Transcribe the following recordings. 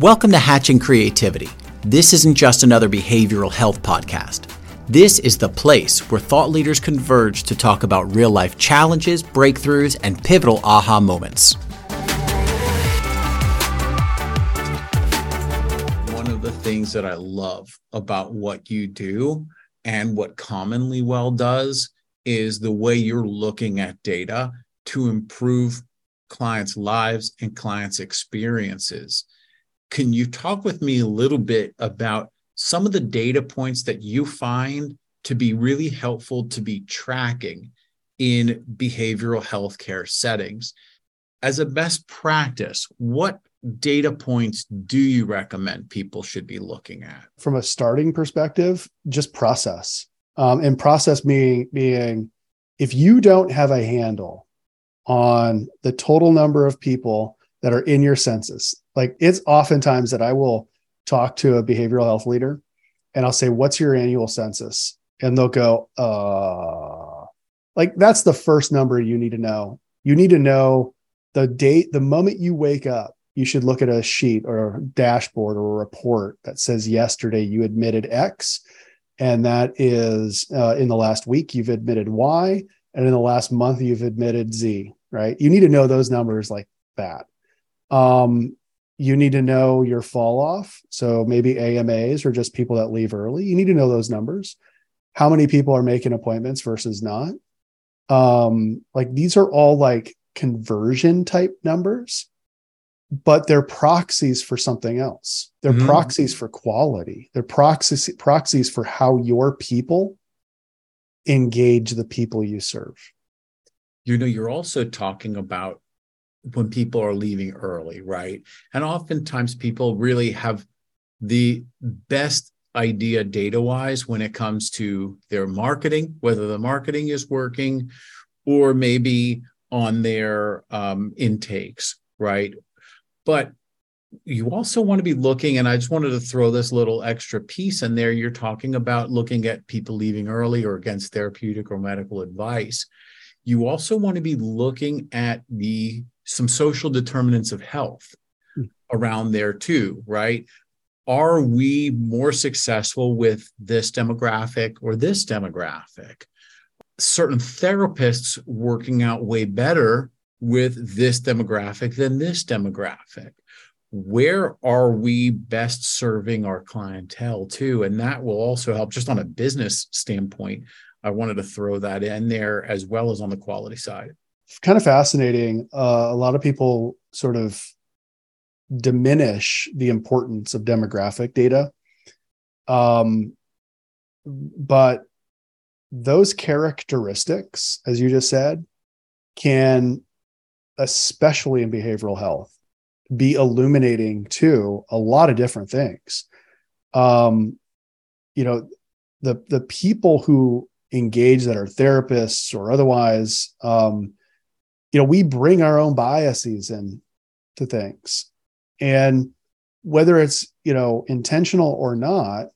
Welcome to Hatching Creativity. This isn't just another behavioral health podcast. This is the place where thought leaders converge to talk about real life challenges, breakthroughs, and pivotal aha moments. One of the things that I love about what you do and what Commonly Well does is the way you're looking at data to improve clients' lives and clients' experiences can you talk with me a little bit about some of the data points that you find to be really helpful to be tracking in behavioral healthcare settings? As a best practice, what data points do you recommend people should be looking at? From a starting perspective, just process. Um, and process being, being if you don't have a handle on the total number of people that are in your census, like it's oftentimes that I will talk to a behavioral health leader and I'll say, What's your annual census? And they'll go, Uh, like that's the first number you need to know. You need to know the date, the moment you wake up, you should look at a sheet or a dashboard or a report that says yesterday you admitted X. And that is uh, in the last week, you've admitted Y. And in the last month, you've admitted Z, right? You need to know those numbers like that. Um, you need to know your fall off. So maybe AMAs or just people that leave early. You need to know those numbers. How many people are making appointments versus not? Um, like these are all like conversion type numbers, but they're proxies for something else. They're mm-hmm. proxies for quality. They're proxies proxies for how your people engage the people you serve. You know, you're also talking about when people are leaving early, right? And oftentimes people really have the best idea data wise when it comes to their marketing, whether the marketing is working or maybe on their um, intakes, right? But you also want to be looking, and I just wanted to throw this little extra piece in there. You're talking about looking at people leaving early or against therapeutic or medical advice. You also want to be looking at the some social determinants of health hmm. around there too, right? Are we more successful with this demographic or this demographic? Certain therapists working out way better with this demographic than this demographic. Where are we best serving our clientele too? And that will also help just on a business standpoint. I wanted to throw that in there as well as on the quality side kind of fascinating. Uh, a lot of people sort of diminish the importance of demographic data. Um, but those characteristics, as you just said, can, especially in behavioral health, be illuminating to a lot of different things. Um, you know, the the people who engage that are therapists or otherwise um, you know, we bring our own biases in to things. And whether it's, you know, intentional or not,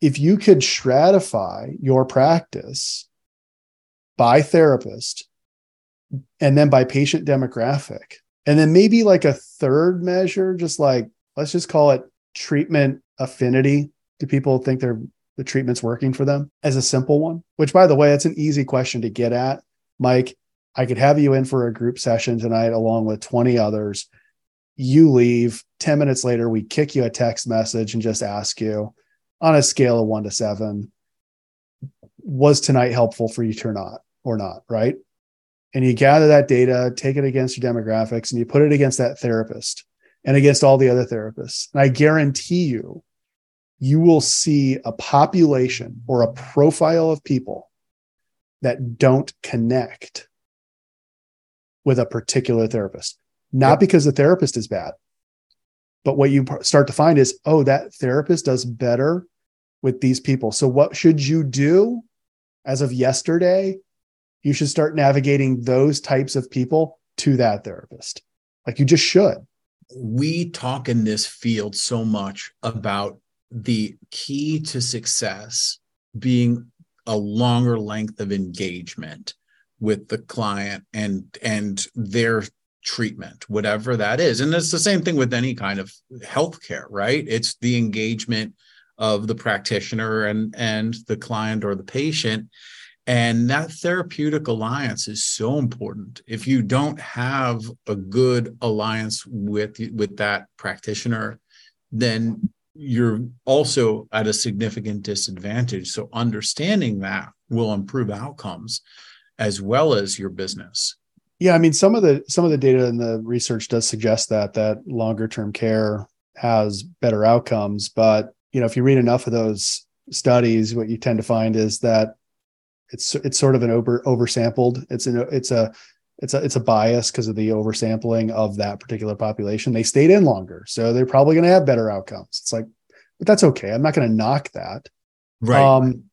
if you could stratify your practice by therapist and then by patient demographic, and then maybe like a third measure, just like let's just call it treatment affinity. Do people think they're the treatment's working for them as a simple one? Which, by the way, it's an easy question to get at. Mike, I could have you in for a group session tonight along with 20 others. You leave 10 minutes later, we kick you a text message and just ask you on a scale of one to seven, was tonight helpful for you or not, or not, right? And you gather that data, take it against your demographics, and you put it against that therapist and against all the other therapists. And I guarantee you, you will see a population or a profile of people that don't connect with a particular therapist, not yep. because the therapist is bad, but what you start to find is, oh, that therapist does better with these people. So, what should you do as of yesterday? You should start navigating those types of people to that therapist. Like you just should. We talk in this field so much about the key to success being a longer length of engagement with the client and and their treatment, whatever that is. And it's the same thing with any kind of healthcare, right? It's the engagement of the practitioner and and the client or the patient. And that therapeutic alliance is so important. If you don't have a good alliance with with that practitioner, then you're also at a significant disadvantage. So understanding that will improve outcomes as well as your business. Yeah, I mean some of the some of the data and the research does suggest that that longer term care has better outcomes, but you know if you read enough of those studies, what you tend to find is that it's it's sort of an over oversampled. It's an it's a it's a it's a bias because of the oversampling of that particular population. They stayed in longer, so they're probably going to have better outcomes. It's like, but that's okay. I'm not going to knock that. Right. Um,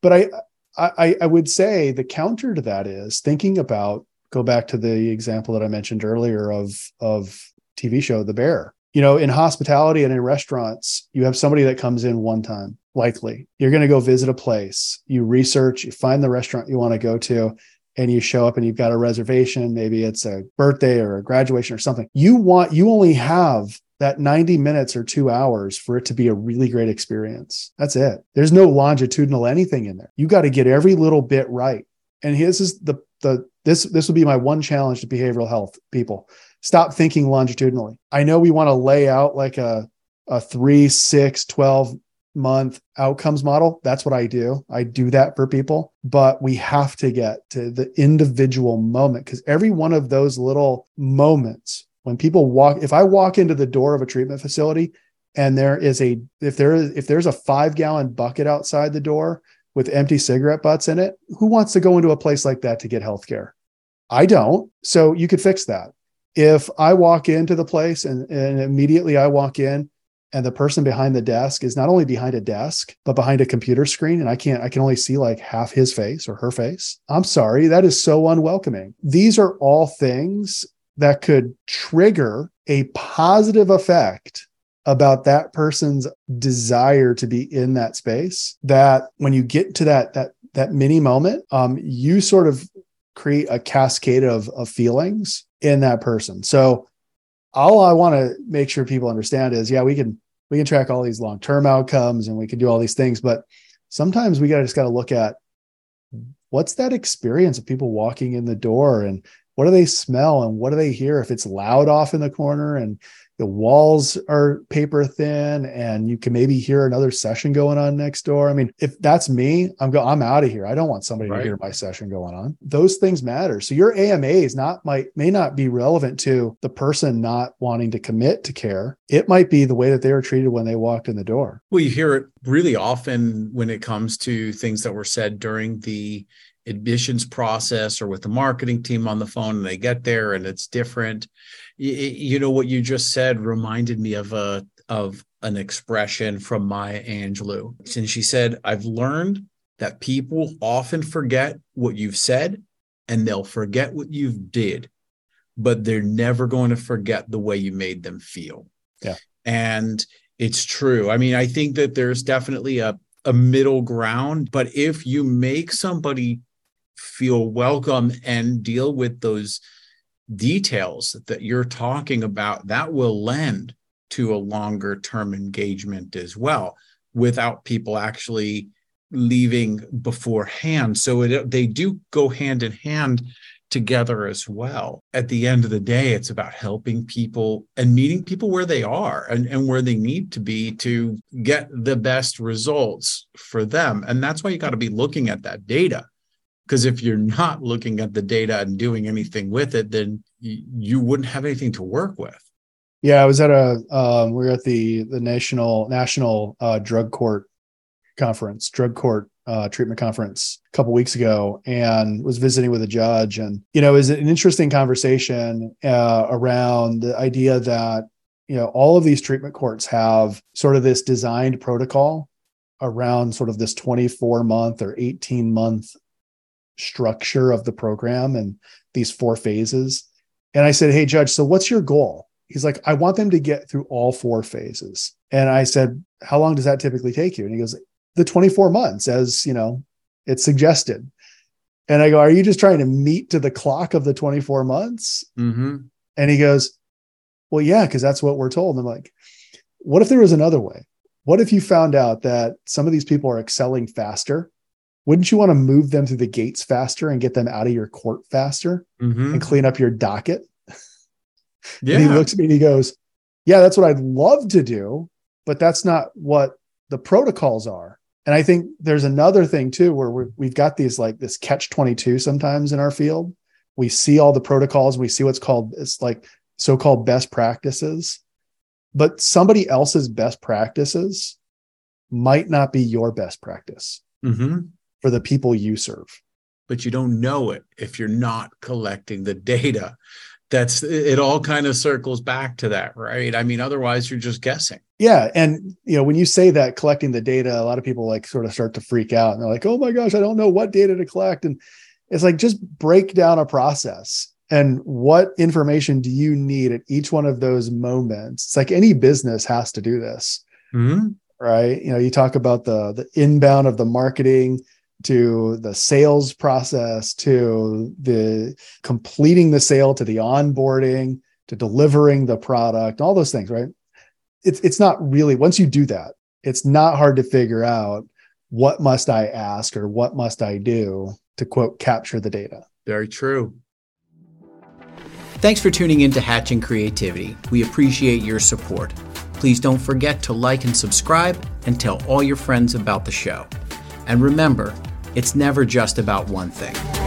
but I, I I would say the counter to that is thinking about go back to the example that I mentioned earlier of of TV show The Bear. You know, in hospitality and in restaurants, you have somebody that comes in one time, likely. You're going to go visit a place, you research, you find the restaurant you want to go to, and you show up and you've got a reservation, maybe it's a birthday or a graduation or something. You want you only have that 90 minutes or 2 hours for it to be a really great experience. That's it. There's no longitudinal anything in there. You got to get every little bit right. And this is the the this this would be my one challenge to behavioral health people stop thinking longitudinally i know we want to lay out like a a 3 6 12 month outcomes model that's what i do i do that for people but we have to get to the individual moment because every one of those little moments when people walk if i walk into the door of a treatment facility and there is a if there is if there's a five gallon bucket outside the door with empty cigarette butts in it. Who wants to go into a place like that to get healthcare? I don't. So you could fix that. If I walk into the place and, and immediately I walk in and the person behind the desk is not only behind a desk, but behind a computer screen, and I can't, I can only see like half his face or her face. I'm sorry. That is so unwelcoming. These are all things that could trigger a positive effect about that person's desire to be in that space that when you get to that that that mini moment um you sort of create a cascade of of feelings in that person. So all i want to make sure people understand is yeah we can we can track all these long-term outcomes and we can do all these things but sometimes we got to just got to look at what's that experience of people walking in the door and what do they smell and what do they hear if it's loud off in the corner and the walls are paper thin and you can maybe hear another session going on next door. I mean, if that's me, I'm go I'm out of here. I don't want somebody right. to hear my session going on. Those things matter. So your AMA is not might may not be relevant to the person not wanting to commit to care. It might be the way that they were treated when they walked in the door. Well, you hear it really often when it comes to things that were said during the admissions process or with the marketing team on the phone and they get there and it's different. You, you know what you just said reminded me of a of an expression from Maya Angelou. And she said I've learned that people often forget what you've said and they'll forget what you've did but they're never going to forget the way you made them feel. Yeah. And it's true. I mean i think that there's definitely a a middle ground but if you make somebody feel welcome and deal with those details that you're talking about, that will lend to a longer term engagement as well without people actually leaving beforehand. So it, they do go hand in hand together as well. At the end of the day, it's about helping people and meeting people where they are and, and where they need to be to get the best results for them. And that's why you got to be looking at that data because if you're not looking at the data and doing anything with it, then you wouldn't have anything to work with. Yeah, I was at a um, we were at the the national national uh, drug court conference, drug court uh, treatment conference a couple weeks ago, and was visiting with a judge, and you know, was an interesting conversation uh, around the idea that you know all of these treatment courts have sort of this designed protocol around sort of this 24 month or 18 month structure of the program and these four phases. And I said, Hey, Judge, so what's your goal? He's like, I want them to get through all four phases. And I said, How long does that typically take you? And he goes, The 24 months, as you know, it's suggested. And I go, Are you just trying to meet to the clock of the 24 months? Mm-hmm. And he goes, Well, yeah, because that's what we're told. And I'm like, What if there was another way? What if you found out that some of these people are excelling faster? Wouldn't you want to move them through the gates faster and get them out of your court faster Mhm. and clean up your docket? Yeah. And he looks at me and he goes, Yeah, that's what I'd love to do, but that's not what the protocols are. And I think there's another thing too, where we we've got these like this catch 22 sometimes in our field. We see all the protocols, we see what's called, it's like so called best practices, but somebody else's best practices might not be your best practice Mhm. For the people you serve. but you don't know it if you're not collecting the data. That's it all kind of circles back to that, right? I mean, otherwise you're just guessing. Yeah. And you know, when you say that collecting the data, a lot of people like sort of start to freak out and they're like, oh my gosh, I don't know what data to collect. And it's like just break down a process and what information do you need at each one of those moments? It's like any business has to do this, Mhm. right? You know, you talk about the the inbound of the marketing to the sales process to the completing the sale to the onboarding to delivering the product, all those things, right? It's it's not really once you do that, it's not hard to figure out what must I ask or what must I do to quote capture the data. Very true. Thanks for tuning in to Hatching Creativity. We appreciate your support. Please don't forget to like and subscribe and tell all your friends about the show. And remember, it's never just about one thing.